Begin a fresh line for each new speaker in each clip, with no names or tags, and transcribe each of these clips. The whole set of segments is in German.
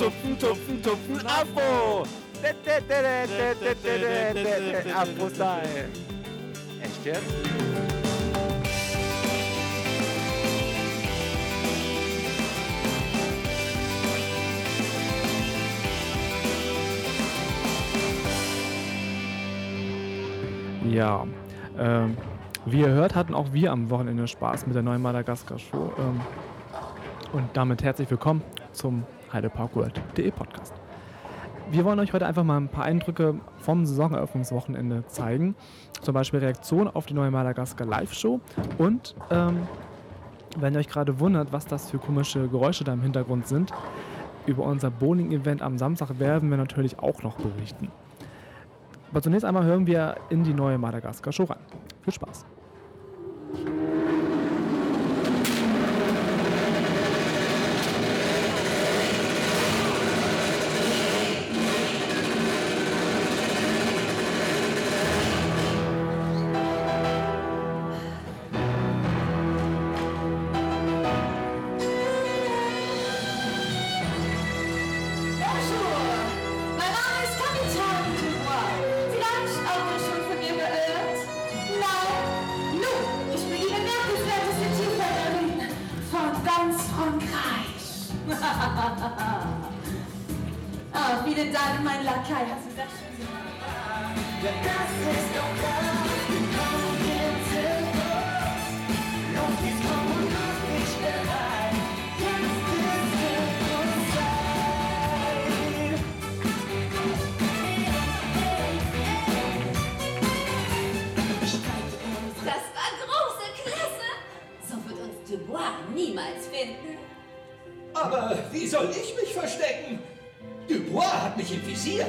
tupfen, tupfen, tupfen, Afro. Afro-Style. Echt jetzt?
Ja, ähm, wie ihr hört, hatten auch wir am Wochenende Spaß mit der neuen Madagaskar-Show. Ähm, und damit herzlich willkommen zum heideparkworld.de Podcast. Wir wollen euch heute einfach mal ein paar Eindrücke vom Saisoneröffnungswochenende zeigen. Zum Beispiel Reaktionen auf die neue Madagaskar Live-Show. Und ähm, wenn ihr euch gerade wundert, was das für komische Geräusche da im Hintergrund sind, über unser Bowling-Event am Samstag werden wir natürlich auch noch berichten. Aber zunächst einmal hören wir in die neue Madagaskar-Show rein. Viel Spaß!
Ah, vielen Dank, mein Lakai. Hast du das schon gemacht?
Das
Aber wie soll ich mich verstecken? Dubois hat mich im Visier.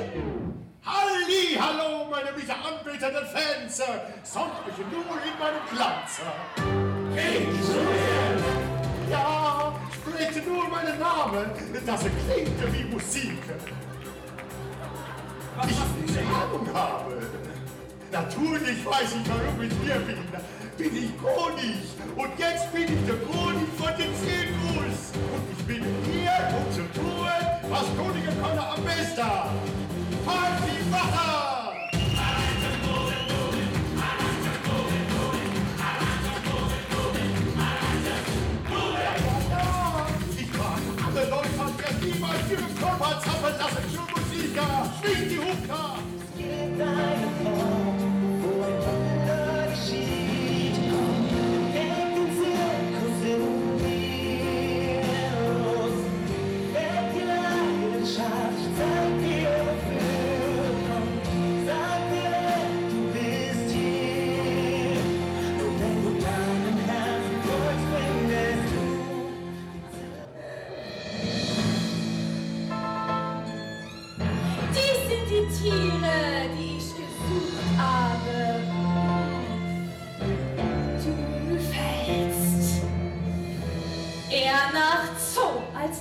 Halli, hallo, meine mich anbetenden Fans! Sonntliche nur in meinem Glanze! Ja, spreche nur meinen Namen, das klingt wie Musik. Ich eine Ahnung habe. Natürlich weiß ich, warum ich hier bin. Bin ich König. Und jetzt bin ich der König von den Zirkus. Und ich bin hier, um zu tun, was Könige können am besten. Party Macher!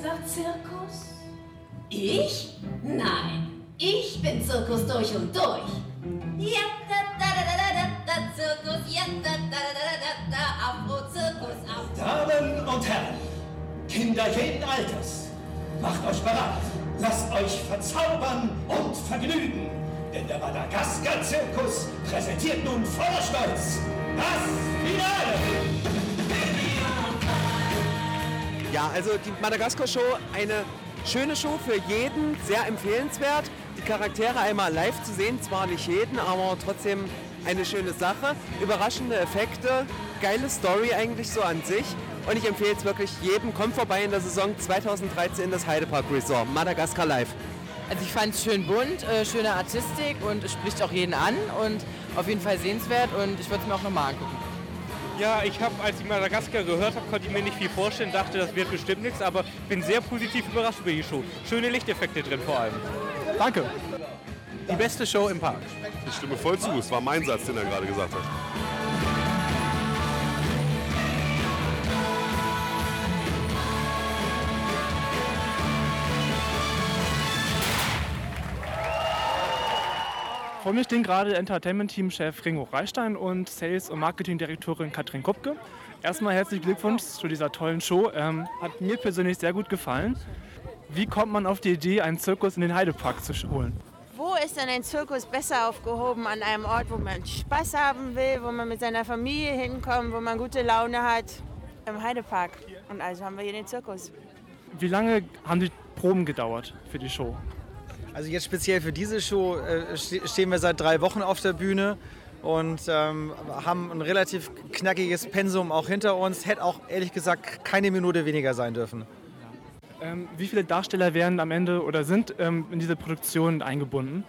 Nach Zirkus.
Ich? Nein, ich bin Zirkus durch und durch. Ja, da, da, da, da, da, da, Zirkus, ja, da, da, da, da, da, da, Afro-Zirkus, Afro.
Damen und Herren, Kinder jeden Alters, macht euch bereit, lasst euch verzaubern und vergnügen, denn der Madagaskar-Zirkus präsentiert nun voller Stolz das Finale!
Ja, also die Madagaskar-Show, eine schöne Show für jeden, sehr empfehlenswert. Die Charaktere einmal live zu sehen, zwar nicht jeden, aber trotzdem eine schöne Sache. Überraschende Effekte, geile Story eigentlich so an sich. Und ich empfehle es wirklich jedem, kommt vorbei in der Saison 2013 in das Heidepark Resort, Madagaskar Live.
Also ich fand es schön bunt, äh, schöne Artistik und es spricht auch jeden an und auf jeden Fall sehenswert und ich würde es mir auch nochmal angucken.
Ja, ich habe, als ich Madagaskar gehört habe, konnte ich mir nicht viel vorstellen, dachte, das wird bestimmt nichts, aber bin sehr positiv überrascht über die Show. Schöne Lichteffekte drin vor allem.
Danke!
Die beste Show im Park.
Ich stimme voll zu. Es war mein Satz, den er gerade gesagt hat.
Vor mir stehen gerade Entertainment-Team-Chef Ringo Reichstein und Sales- und Marketing-Direktorin Katrin Kupke. Erstmal herzlichen Glückwunsch zu dieser tollen Show. Ähm, hat mir persönlich sehr gut gefallen. Wie kommt man auf die Idee, einen Zirkus in den Heidepark zu holen?
Wo ist denn ein Zirkus besser aufgehoben an einem Ort, wo man Spaß haben will, wo man mit seiner Familie hinkommt, wo man gute Laune hat? Im Heidepark. Und also haben wir hier den Zirkus.
Wie lange haben die Proben gedauert für die Show?
Also jetzt speziell für diese Show äh, ste- stehen wir seit drei Wochen auf der Bühne und ähm, haben ein relativ knackiges Pensum auch hinter uns. Hätte auch ehrlich gesagt keine Minute weniger sein dürfen.
Ähm, wie viele Darsteller werden am Ende oder sind ähm, in diese Produktion eingebunden?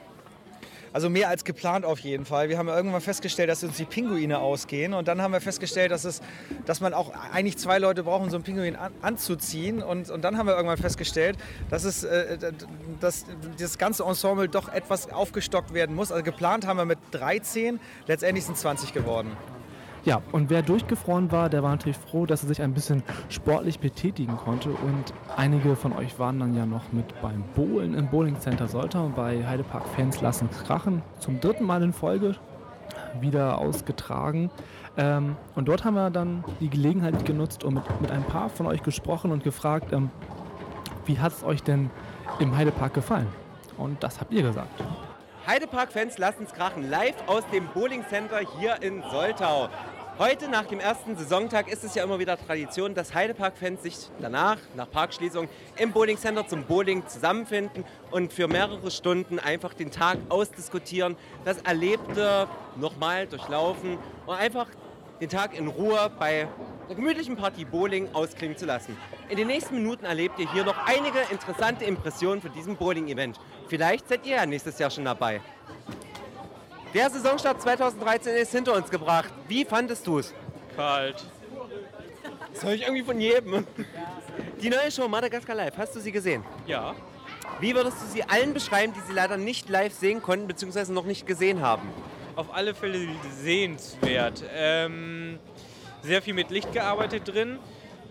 Also mehr als geplant auf jeden Fall. Wir haben irgendwann festgestellt, dass uns die Pinguine ausgehen und dann haben wir festgestellt, dass, es, dass man auch eigentlich zwei Leute braucht, um so einen Pinguin an, anzuziehen und, und dann haben wir irgendwann festgestellt, dass, es, äh, dass das ganze Ensemble doch etwas aufgestockt werden muss. Also geplant haben wir mit 13, letztendlich sind 20 geworden.
Ja, und wer durchgefroren war, der war natürlich froh, dass er sich ein bisschen sportlich betätigen konnte. Und einige von euch waren dann ja noch mit beim Bowlen im Bowling Center Soltau bei Heidepark Fans lassen krachen. Zum dritten Mal in Folge wieder ausgetragen. Ähm, und dort haben wir dann die Gelegenheit genutzt und mit, mit ein paar von euch gesprochen und gefragt, ähm, wie hat es euch denn im Heidepark gefallen? Und das habt ihr gesagt.
Heidepark-Fans lassen's krachen, live aus dem Bowling Center hier in Soltau. Heute nach dem ersten Saisontag ist es ja immer wieder Tradition, dass Heidepark-Fans sich danach, nach Parkschließung, im Bowling Center zum Bowling zusammenfinden und für mehrere Stunden einfach den Tag ausdiskutieren, das Erlebte nochmal durchlaufen und einfach den Tag in Ruhe bei einer gemütlichen Partie Bowling ausklingen zu lassen. In den nächsten Minuten erlebt ihr hier noch einige interessante Impressionen für diesen Bowling-Event. Vielleicht seid ihr ja nächstes Jahr schon dabei. Der Saisonstart 2013 ist hinter uns gebracht. Wie fandest du es?
Kalt.
Das höre ich irgendwie von jedem. Die neue Show Madagaskar Live, hast du sie gesehen?
Ja.
Wie würdest du sie allen beschreiben, die sie leider nicht live sehen konnten, beziehungsweise noch nicht gesehen haben?
Auf alle Fälle sehenswert. Ähm, sehr viel mit Licht gearbeitet drin.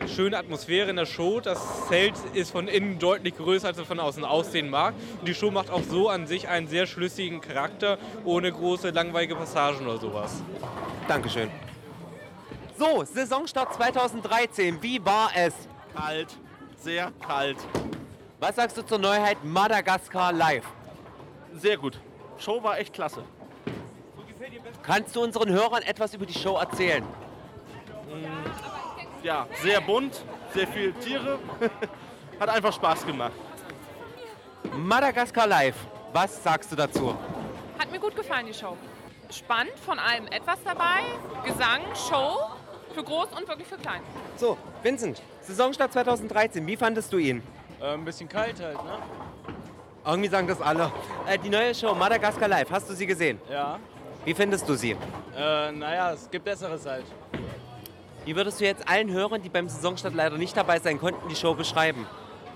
Schöne Atmosphäre in der Show. Das Zelt ist von innen deutlich größer, als es von außen aussehen mag. Und die Show macht auch so an sich einen sehr schlüssigen Charakter, ohne große langweilige Passagen oder sowas.
Dankeschön. So, Saisonstart 2013, wie war es?
Kalt, sehr kalt.
Was sagst du zur Neuheit Madagaskar Live?
Sehr gut. Show war echt klasse.
Kannst du unseren Hörern etwas über die Show erzählen?
Ja, sehr bunt, sehr viele Tiere. Hat einfach Spaß gemacht.
Madagaskar Live, was sagst du dazu?
Hat mir gut gefallen, die Show. Spannend, von allem etwas dabei. Gesang, Show, für groß und wirklich für klein.
So, Vincent, Saisonstart 2013, wie fandest du ihn?
ein bisschen kalt halt, ne?
Irgendwie sagen das alle. Äh, die neue Show Madagaskar Live, hast du sie gesehen?
Ja.
Wie findest du sie?
Äh, naja, es gibt Besseres halt.
Wie würdest du jetzt allen Hörern, die beim Saisonstart leider nicht dabei sein konnten, die Show beschreiben?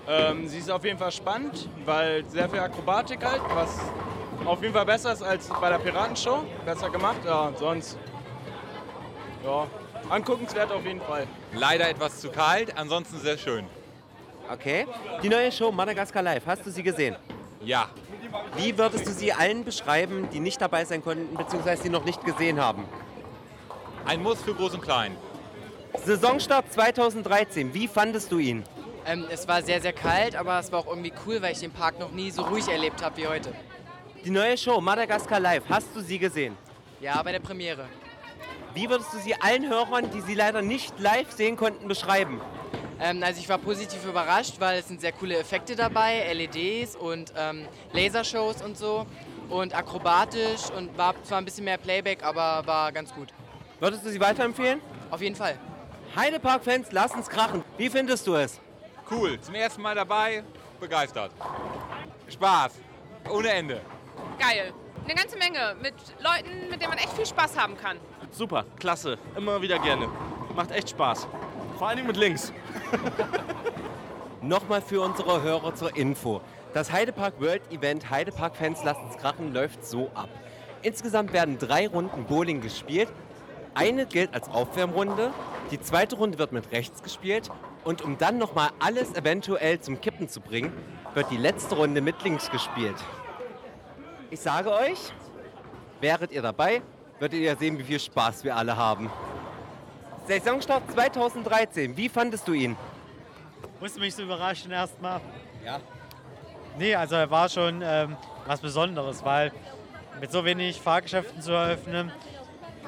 Ähm, sie ist auf jeden Fall spannend, weil sehr viel Akrobatik halt, was auf jeden Fall besser ist als bei der Piratenshow. Besser gemacht, ja, sonst. Ja, anguckenswert auf jeden Fall.
Leider etwas zu kalt, ansonsten sehr schön.
Okay. Die neue Show Madagaskar Live, hast du sie gesehen?
Ja.
Wie würdest du sie allen beschreiben, die nicht dabei sein konnten, beziehungsweise sie noch nicht gesehen haben?
Ein Muss für Groß und Klein.
Saisonstart 2013, wie fandest du ihn?
Ähm, es war sehr, sehr kalt, aber es war auch irgendwie cool, weil ich den Park noch nie so ruhig erlebt habe wie heute.
Die neue Show Madagaskar Live, hast du sie gesehen?
Ja, bei der Premiere.
Wie würdest du sie allen Hörern, die sie leider nicht live sehen konnten, beschreiben?
Ähm, also ich war positiv überrascht, weil es sind sehr coole Effekte dabei, LEDs und ähm, Lasershows und so und akrobatisch und war zwar ein bisschen mehr Playback, aber war ganz gut.
Würdest du sie weiterempfehlen?
Auf jeden Fall.
Heidepark-Fans, lassen's krachen. Wie findest du es?
Cool, zum ersten Mal dabei, begeistert. Spaß, ohne Ende.
Geil. Eine ganze Menge mit Leuten, mit denen man echt viel Spaß haben kann.
Super, klasse. Immer wieder gerne. Macht echt Spaß. Vor allen Dingen mit links.
Nochmal für unsere Hörer zur Info. Das Heidepark World Event Heidepark Fans lassen's krachen läuft so ab. Insgesamt werden drei Runden Bowling gespielt. Eine gilt als Aufwärmrunde, die zweite Runde wird mit rechts gespielt und um dann nochmal alles eventuell zum Kippen zu bringen, wird die letzte Runde mit links gespielt. Ich sage euch, wäret ihr dabei, würdet ihr sehen, wie viel Spaß wir alle haben. Saisonstart 2013, wie fandest du ihn?
Musste mich so überraschen erstmal. Ja.
Nee, also er war schon ähm, was Besonderes, weil mit so wenig Fahrgeschäften zu eröffnen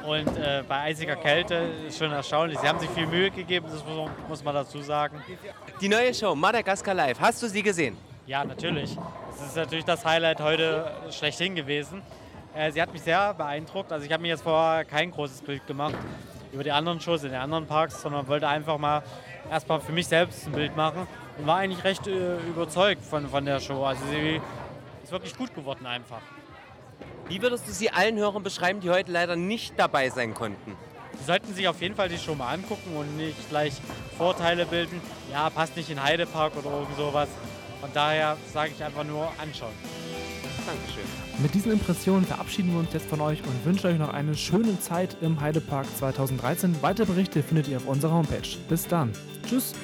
und äh, bei eisiger Kälte ist schon erstaunlich. Sie haben sich viel Mühe gegeben, das muss, muss man dazu sagen.
Die neue Show Madagaskar Live, hast du sie gesehen?
Ja, natürlich. Das ist natürlich das Highlight heute schlechthin gewesen. Äh, sie hat mich sehr beeindruckt. Also ich habe mir jetzt vorher kein großes Bild gemacht über die anderen Shows in den anderen Parks, sondern wollte einfach mal erstmal für mich selbst ein Bild machen und war eigentlich recht äh, überzeugt von, von der Show. Also sie ist wirklich gut geworden einfach.
Wie würdest du sie allen Hörern beschreiben, die heute leider nicht dabei sein konnten?
Sie sollten sich auf jeden Fall die Show mal angucken und nicht gleich Vorteile bilden. Ja, passt nicht in Heidepark oder irgend sowas. Von daher sage ich einfach nur anschauen.
Dankeschön.
Mit diesen Impressionen verabschieden wir uns jetzt von euch und wünschen euch noch eine schöne Zeit im Heidepark 2013. Weitere Berichte findet ihr auf unserer Homepage. Bis dann. Tschüss.